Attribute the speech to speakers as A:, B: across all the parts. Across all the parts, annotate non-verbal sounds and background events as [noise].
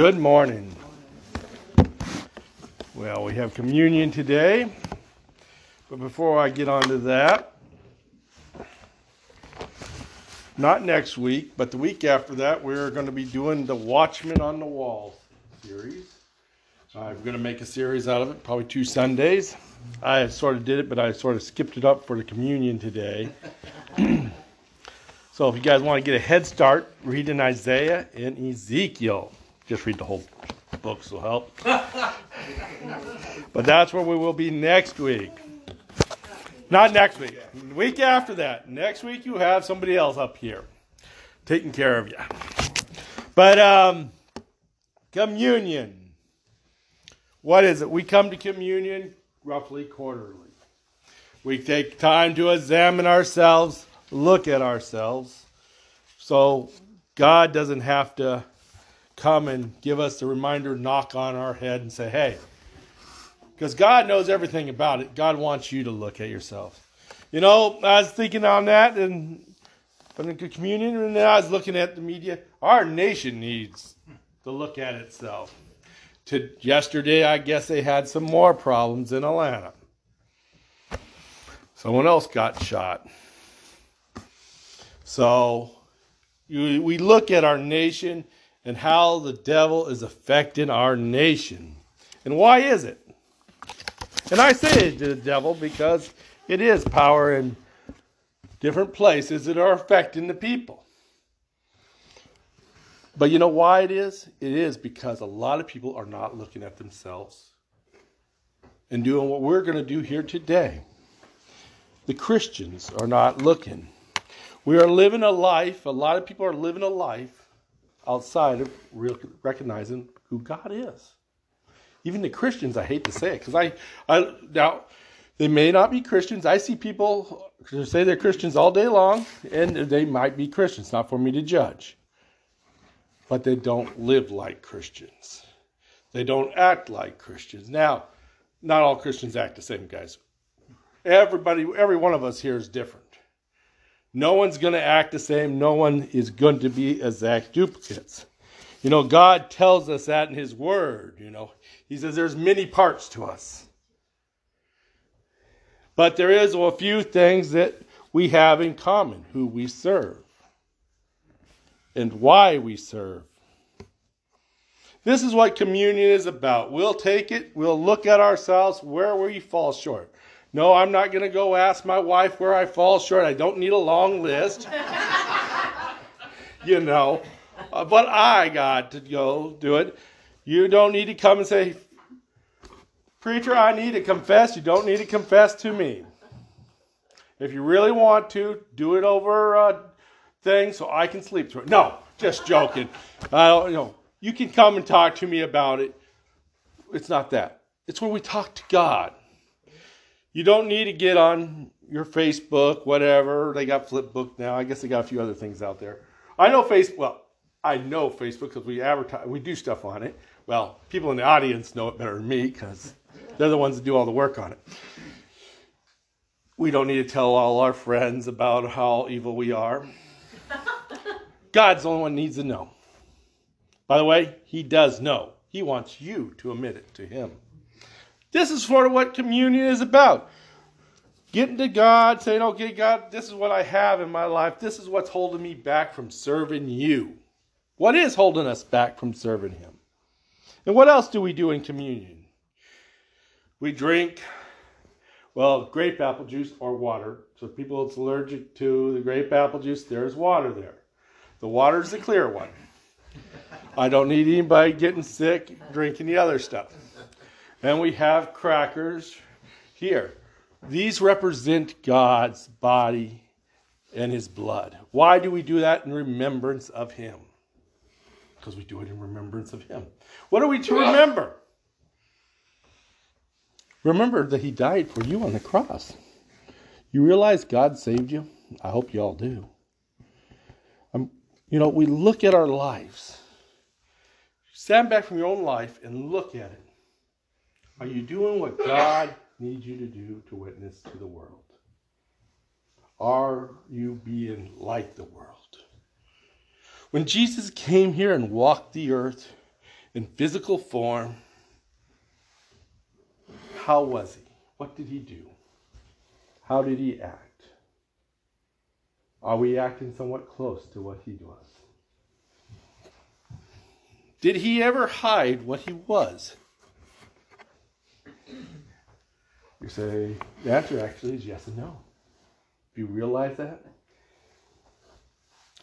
A: Good morning. Well, we have communion today, but before I get on to that, not next week, but the week after that, we're going to be doing the Watchman on the Wall series. I'm going to make a series out of it, probably two Sundays. I sort of did it, but I sort of skipped it up for the communion today. [clears throat] so if you guys want to get a head start, read in Isaiah and Ezekiel. Just read the whole book, will help. but that's where we will be next week. Not next week. Week after that. Next week you have somebody else up here taking care of you. But um, communion. What is it? We come to communion roughly quarterly. We take time to examine ourselves, look at ourselves. So God doesn't have to come and give us the reminder, knock on our head, and say, hey, because God knows everything about it. God wants you to look at yourself. You know, I was thinking on that and in communion, and then I was looking at the media. Our nation needs to look at itself. To yesterday, I guess they had some more problems in Atlanta. Someone else got shot. So you, we look at our nation and how the devil is affecting our nation. And why is it? And I say the devil because it is power in different places that are affecting the people. But you know why it is? It is because a lot of people are not looking at themselves and doing what we're going to do here today. The Christians are not looking. We are living a life, a lot of people are living a life outside of recognizing who God is. Even the Christians, I hate to say it, because I, I now they may not be Christians. I see people say they're Christians all day long, and they might be Christians. Not for me to judge, but they don't live like Christians. They don't act like Christians. Now, not all Christians act the same, guys. Everybody, every one of us here is different. No one's going to act the same. No one is going to be exact duplicates. You know, God tells us that in His Word. You know, He says there's many parts to us. But there is a few things that we have in common who we serve and why we serve. This is what communion is about. We'll take it, we'll look at ourselves where we fall short. No, I'm not going to go ask my wife where I fall short. I don't need a long list. you know, uh, but I got to go do it. You don't need to come and say, Preacher, I need to confess. You don't need to confess to me. If you really want to, do it over a thing so I can sleep through it. No, just joking. I don't, you know, you can come and talk to me about it. It's not that. It's where we talk to God. You don't need to get on your Facebook, whatever. They got Flipbook now. I guess they got a few other things out there. I know Facebook. Well, I know Facebook because we advertise, we do stuff on it. Well, people in the audience know it better than me because they're the ones that do all the work on it. We don't need to tell all our friends about how evil we are. [laughs] God's the only one needs to know. By the way, He does know. He wants you to admit it to Him. This is sort of what communion is about. Getting to God, saying, okay, God, this is what I have in my life. This is what's holding me back from serving you. What is holding us back from serving Him? And what else do we do in communion? We drink, well, grape apple juice or water. So, people that's allergic to the grape apple juice, there's water there. The water's the clear one. I don't need anybody getting sick drinking the other stuff. And we have crackers here. These represent God's body and his blood. Why do we do that in remembrance of him? Because we do it in remembrance of him. What are we to remember? Remember that he died for you on the cross. You realize God saved you? I hope you all do. Um, you know, we look at our lives. Stand back from your own life and look at it. Are you doing what God needs you to do to witness to the world? Are you being like the world? When Jesus came here and walked the earth in physical form, how was he? What did he do? How did he act? Are we acting somewhat close to what he was? Did he ever hide what he was? You say, the answer actually is yes and no. Do you realize that?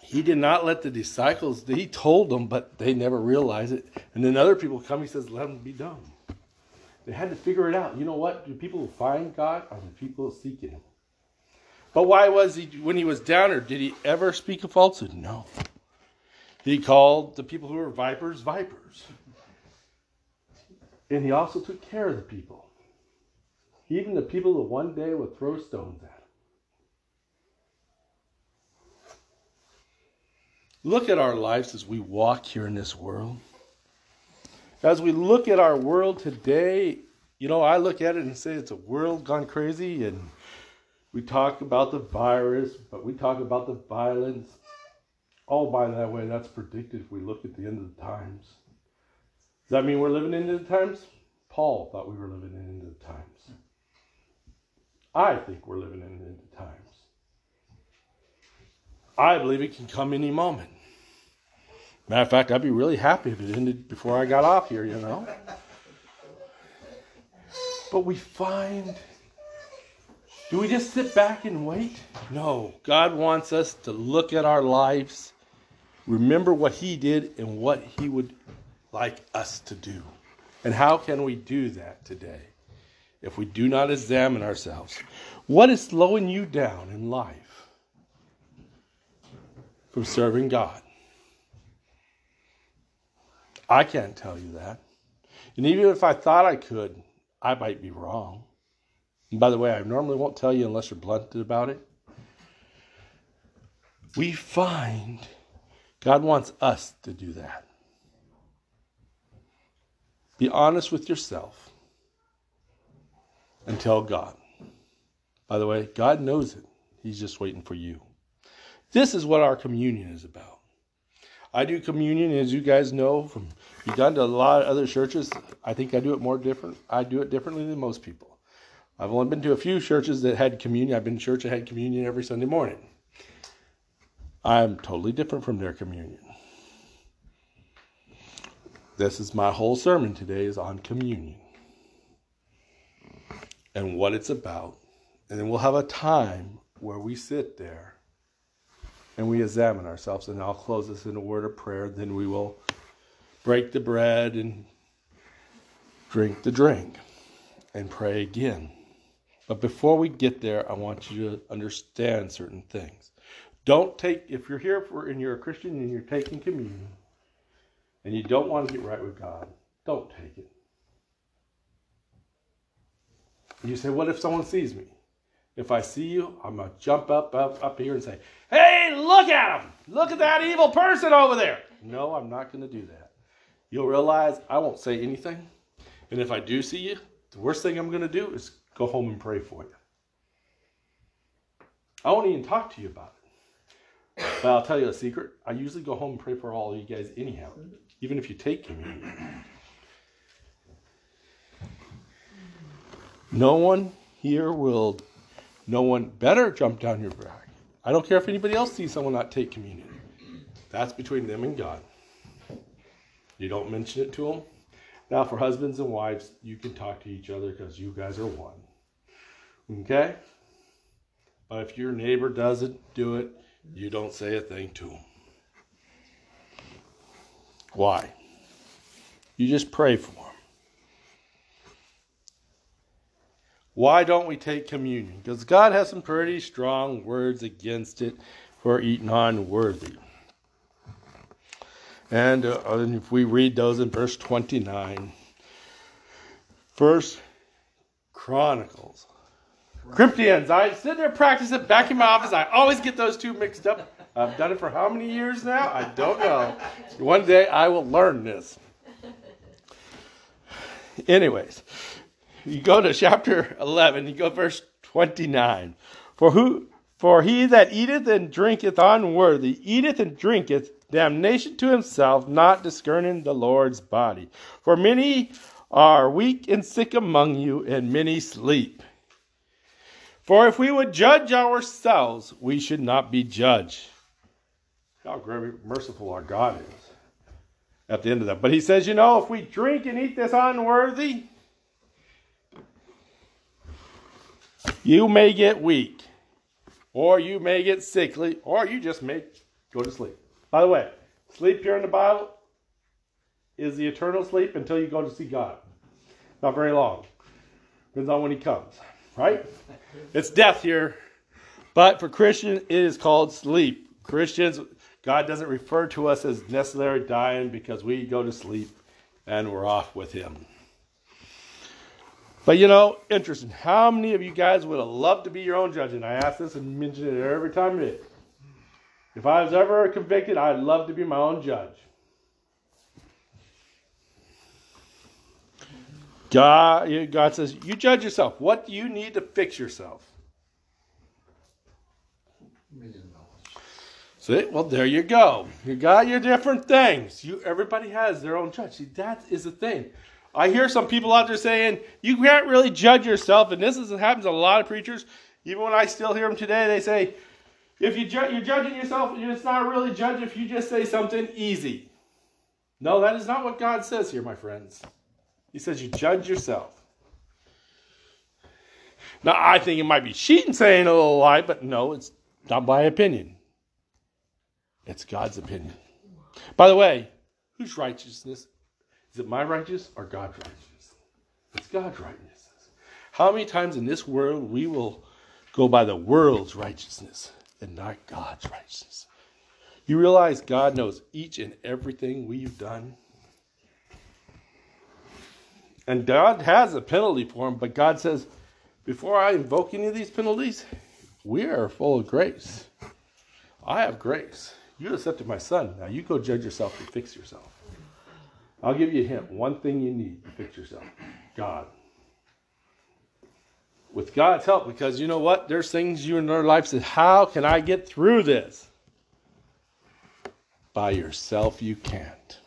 A: He did not let the disciples, he told them, but they never realized it. And then other people come, he says, let them be dumb. They had to figure it out. You know what? Do people find God or do people seek Him? But why was he, when he was down there, did he ever speak a falsehood? No. He called the people who were vipers, vipers. And he also took care of the people. Even the people that one day would throw stones at him. Look at our lives as we walk here in this world. As we look at our world today, you know, I look at it and say it's a world gone crazy, and we talk about the virus, but we talk about the violence. All by that way, that's predicted if we look at the end of the times. Does that mean we're living into the times? Paul thought we were living into the times. I think we're living in the end of times. I believe it can come any moment. Matter of fact, I'd be really happy if it ended before I got off here, you know. But we find, do we just sit back and wait? No. God wants us to look at our lives, remember what He did and what He would like us to do. And how can we do that today? If we do not examine ourselves. What is slowing you down in life from serving God? I can't tell you that. And even if I thought I could, I might be wrong. And by the way, I normally won't tell you unless you're blunted about it. We find God wants us to do that. Be honest with yourself and tell God. By the way, God knows it. He's just waiting for you. This is what our communion is about. I do communion, as you guys know, from you've gone to a lot of other churches. I think I do it more different. I do it differently than most people. I've only been to a few churches that had communion. I've been to church that had communion every Sunday morning. I'm totally different from their communion. This is my whole sermon today is on communion and what it's about. And then we'll have a time where we sit there and we examine ourselves. And I'll close this in a word of prayer. Then we will break the bread and drink the drink and pray again. But before we get there, I want you to understand certain things. Don't take, if you're here for, and you're a Christian and you're taking communion and you don't want to get right with God, don't take it. You say, what if someone sees me? If I see you, I'm going to jump up, up, up here and say, hey, look at him. Look at that evil person over there. No, I'm not going to do that. You'll realize I won't say anything. And if I do see you, the worst thing I'm going to do is go home and pray for you. I won't even talk to you about it. But I'll tell you a secret. I usually go home and pray for all of you guys anyhow, even if you take communion. No one here will, no one better jump down your back. I don't care if anybody else sees someone not take communion. That's between them and God. You don't mention it to them. Now, for husbands and wives, you can talk to each other because you guys are one. Okay? But if your neighbor doesn't do it, you don't say a thing to him. Why? You just pray for him. Why don't we take communion? Because God has some pretty strong words against it for eating unworthy. And, uh, and if we read those in verse 29, First Chronicles. Corinthians. I sit there practicing back in my office. I always get those two mixed up. I've done it for how many years now? I don't know. One day I will learn this. Anyways, you go to chapter 11, you go verse 29. For who For he that eateth and drinketh unworthy eateth and drinketh damnation to himself, not discerning the Lord's body. For many are weak and sick among you, and many sleep. For if we would judge ourselves, we should not be judged. How merciful our God is at the end of that. But he says, you know, if we drink and eat this unworthy, you may get weak, or you may get sickly, or you just may go to sleep. By the way, sleep here in the Bible is the eternal sleep until you go to see God. Not very long. Depends on when he comes, right? It's death here. But for Christians, it is called sleep. Christians, God doesn't refer to us as necessarily dying because we go to sleep and we're off with him. But you know, interesting. How many of you guys would have loved to be your own judge? And I ask this and mention it every time. If I was ever convicted, I'd love to be my own judge. God, God says, you judge yourself. What do you need to fix yourself? See, well, there you go. You got your different things. You, everybody has their own judge. See, that is the thing. I hear some people out there saying you can't really judge yourself, and this is happens to a lot of preachers. Even when I still hear them today, they say if you ju- you're judging yourself, it's not really judge if you just say something easy. No, that is not what God says here, my friends. He says you judge yourself. Now, I think it might be cheating saying a little lie, but no, it's not my opinion. It's God's opinion. By the way, whose righteousness? Is it my righteousness or God's righteousness? It's God's righteousness. How many times in this world we will go by the world's righteousness? and not God's righteousness. You realize God knows each and everything we've done? And God has a penalty for them, but God says, before I invoke any of these penalties, we are full of grace. I have grace. You accepted my son. Now you go judge yourself and fix yourself. I'll give you a hint. One thing you need to fix yourself God with God's help because you know what? There's things you in your life say, How can I get through this? By yourself, you can't.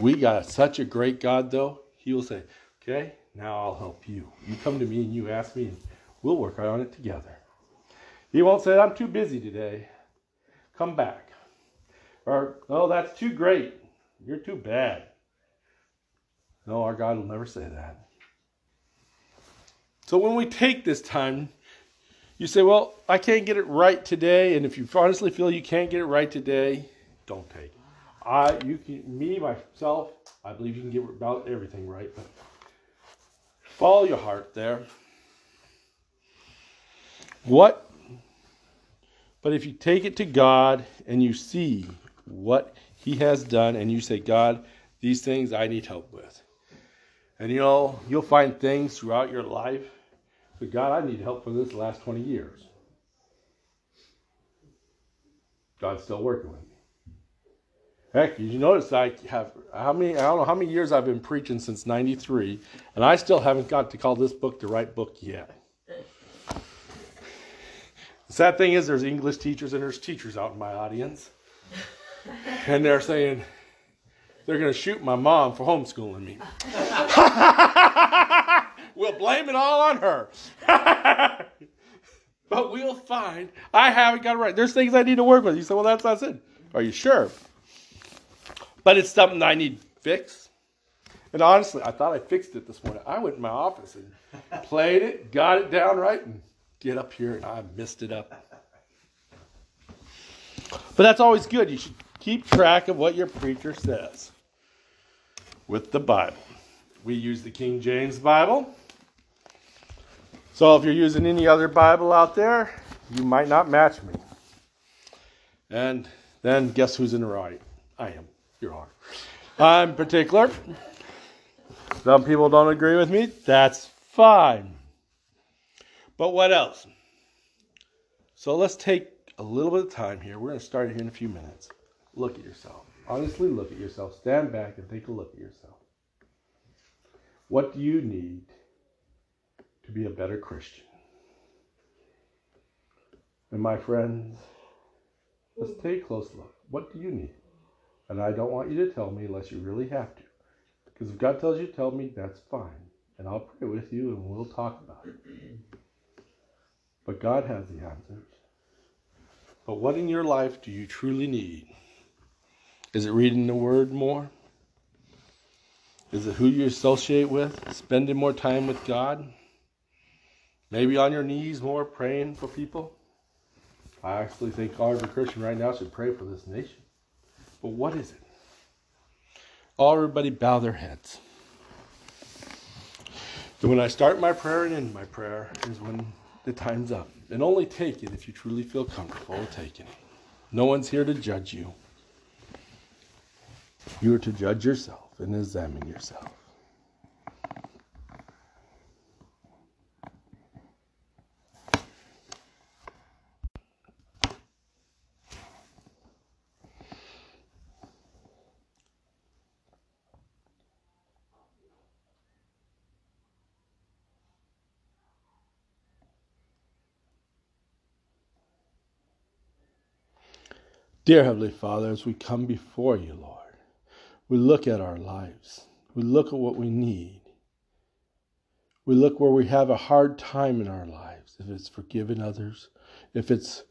A: We got such a great God, though. He will say, Okay, now I'll help you. You come to me and you ask me, and we'll work on it together. He won't say, I'm too busy today. Come back. Or, oh, that's too great. You're too bad. No, our God will never say that. So when we take this time, you say, Well, I can't get it right today. And if you honestly feel you can't get it right today, don't take it. I, you can, me, myself, I believe you can get about everything right, but follow your heart there. What? But if you take it to God and you see what He has done, and you say, God, these things I need help with. And you know, you'll find things throughout your life. But God, I need help for this last 20 years. God's still working with me. Heck, you notice I have how many I don't know how many years I've been preaching since 93, and I still haven't got to call this book the right book yet. The sad thing is there's English teachers and there's teachers out in my audience. And they're saying, they're going to shoot my mom for homeschooling me. [laughs] we'll blame it all on her. [laughs] but we'll find I haven't got it right. There's things I need to work with. You say, well, that's not it. Are you sure? But it's something I need fixed. And honestly, I thought I fixed it this morning. I went in my office and played it, got it down right, and get up here and I messed it up. But that's always good. You should keep track of what your preacher says with the Bible. We use the King James Bible. So if you're using any other Bible out there, you might not match me. And then guess who's in the right? I am. You are. I'm particular. Some people don't agree with me. That's fine. But what else? So let's take a little bit of time here. We're going to start here in a few minutes. Look at yourself. Honestly, look at yourself. Stand back and take a look at yourself. What do you need to be a better Christian? And my friends, let's take a close look. What do you need? And I don't want you to tell me unless you really have to. Because if God tells you to tell me, that's fine. And I'll pray with you and we'll talk about it. But God has the answers. But what in your life do you truly need? Is it reading the Word more? Is it who you associate with? Spending more time with God? Maybe on your knees more praying for people? I actually think all every Christian right now should pray for this nation. But what is it? All everybody bow their heads. And when I start my prayer and end my prayer is when the time's up. And only take it if you truly feel comfortable taking it. No one's here to judge you. You are to judge yourself and examine yourself. Dear Heavenly Father, as we come before you, Lord, we look at our lives. We look at what we need. We look where we have a hard time in our lives, if it's forgiving others, if it's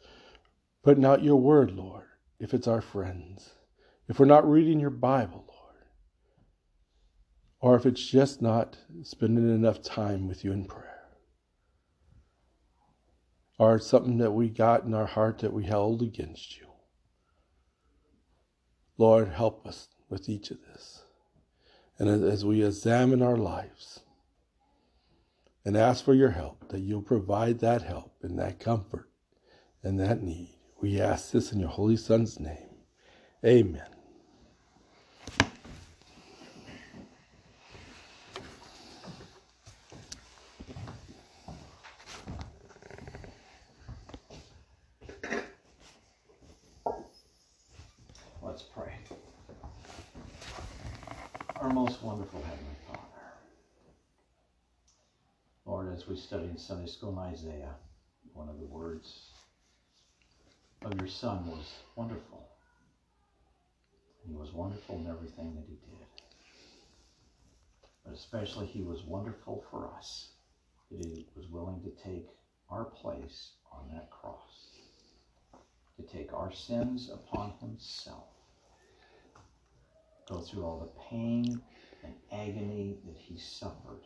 A: putting out your word, Lord, if it's our friends, if we're not reading your Bible, Lord, or if it's just not spending enough time with you in prayer, or something that we got in our heart that we held against you. Lord, help us with each of this. And as we examine our lives and ask for your help, that you'll provide that help and that comfort and that need. We ask this in your Holy Son's name. Amen.
B: We studied in Sunday school in Isaiah, one of the words of your son was wonderful. He was wonderful in everything that he did. But especially, he was wonderful for us. He was willing to take our place on that cross, to take our sins upon himself, go through all the pain and agony that he suffered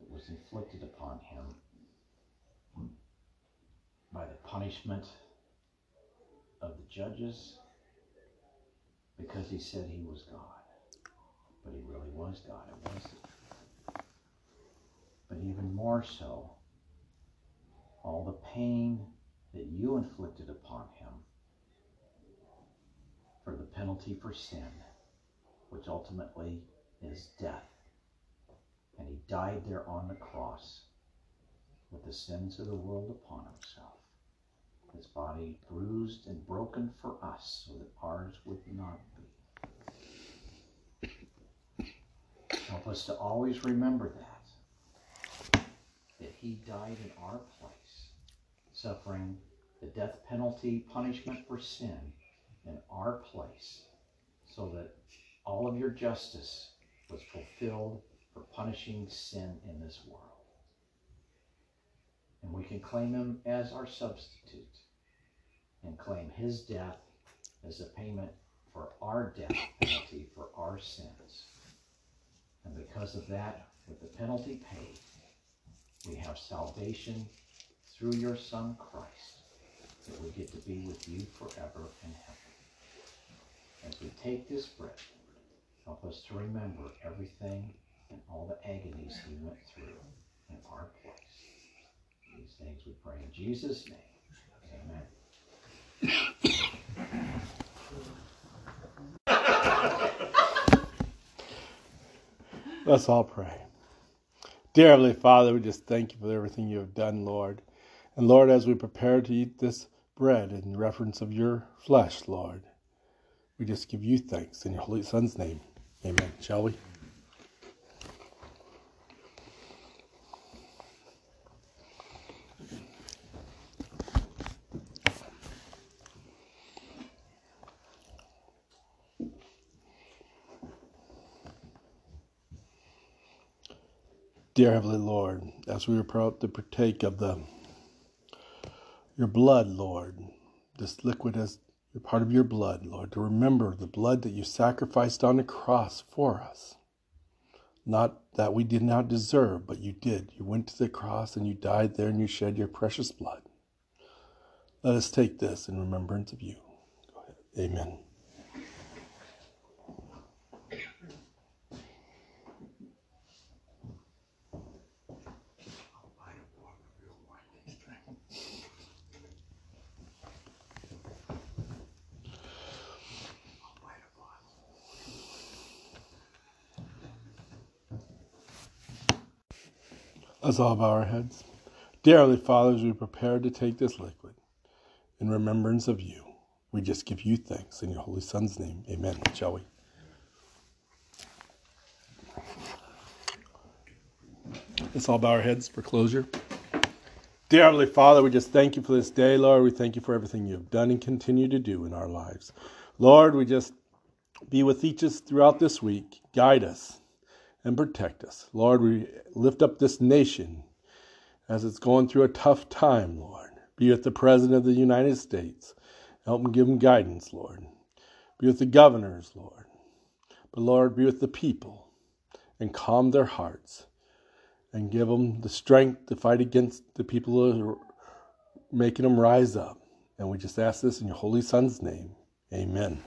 B: that was inflicted upon him by the punishment of the judges because he said he was God. But he really was God. It was. But even more so, all the pain that you inflicted upon him for the penalty for sin, which ultimately is death. And he died there on the cross with the sins of the world upon himself. His body bruised and broken for us so that ours would not be. Help us to always remember that. That he died in our place, suffering the death penalty punishment for sin in our place, so that all of your justice was fulfilled for punishing sin in this world. And we can claim him as our substitute and claim his death as a payment for our death penalty for our sins. And because of that, with the penalty paid, we have salvation through your Son Christ, that we get to be with you forever in heaven. As we take this bread, help us to remember everything and all the agonies he went through in our place. These things we pray in Jesus' name.
A: Amen. [laughs] Let's all pray. Dear Heavenly Father, we just thank you for everything you have done, Lord. And Lord, as we prepare to eat this bread in reference of your flesh, Lord, we just give you thanks in your Holy Son's name. Amen. Shall we? Dear Heavenly Lord, as we are proud to partake of the your blood, Lord, this liquid has is part of your blood, Lord, to remember the blood that you sacrificed on the cross for us. Not that we did not deserve, but you did. You went to the cross and you died there and you shed your precious blood. Let us take this in remembrance of you. Amen. Let's all bow our heads. Dear Heavenly Father, we prepare to take this liquid in remembrance of you, we just give you thanks in your Holy Son's name. Amen. Shall we? Let's all bow our heads for closure. Dear Heavenly Father, we just thank you for this day, Lord. We thank you for everything you have done and continue to do in our lives. Lord, we just be with each of us throughout this week. Guide us and protect us. Lord, we lift up this nation as it's going through a tough time, Lord. Be with the President of the United States. Help him give him guidance, Lord. Be with the governors, Lord. But Lord, be with the people and calm their hearts and give them the strength to fight against the people who are making them rise up. And we just ask this in your Holy Son's name. Amen.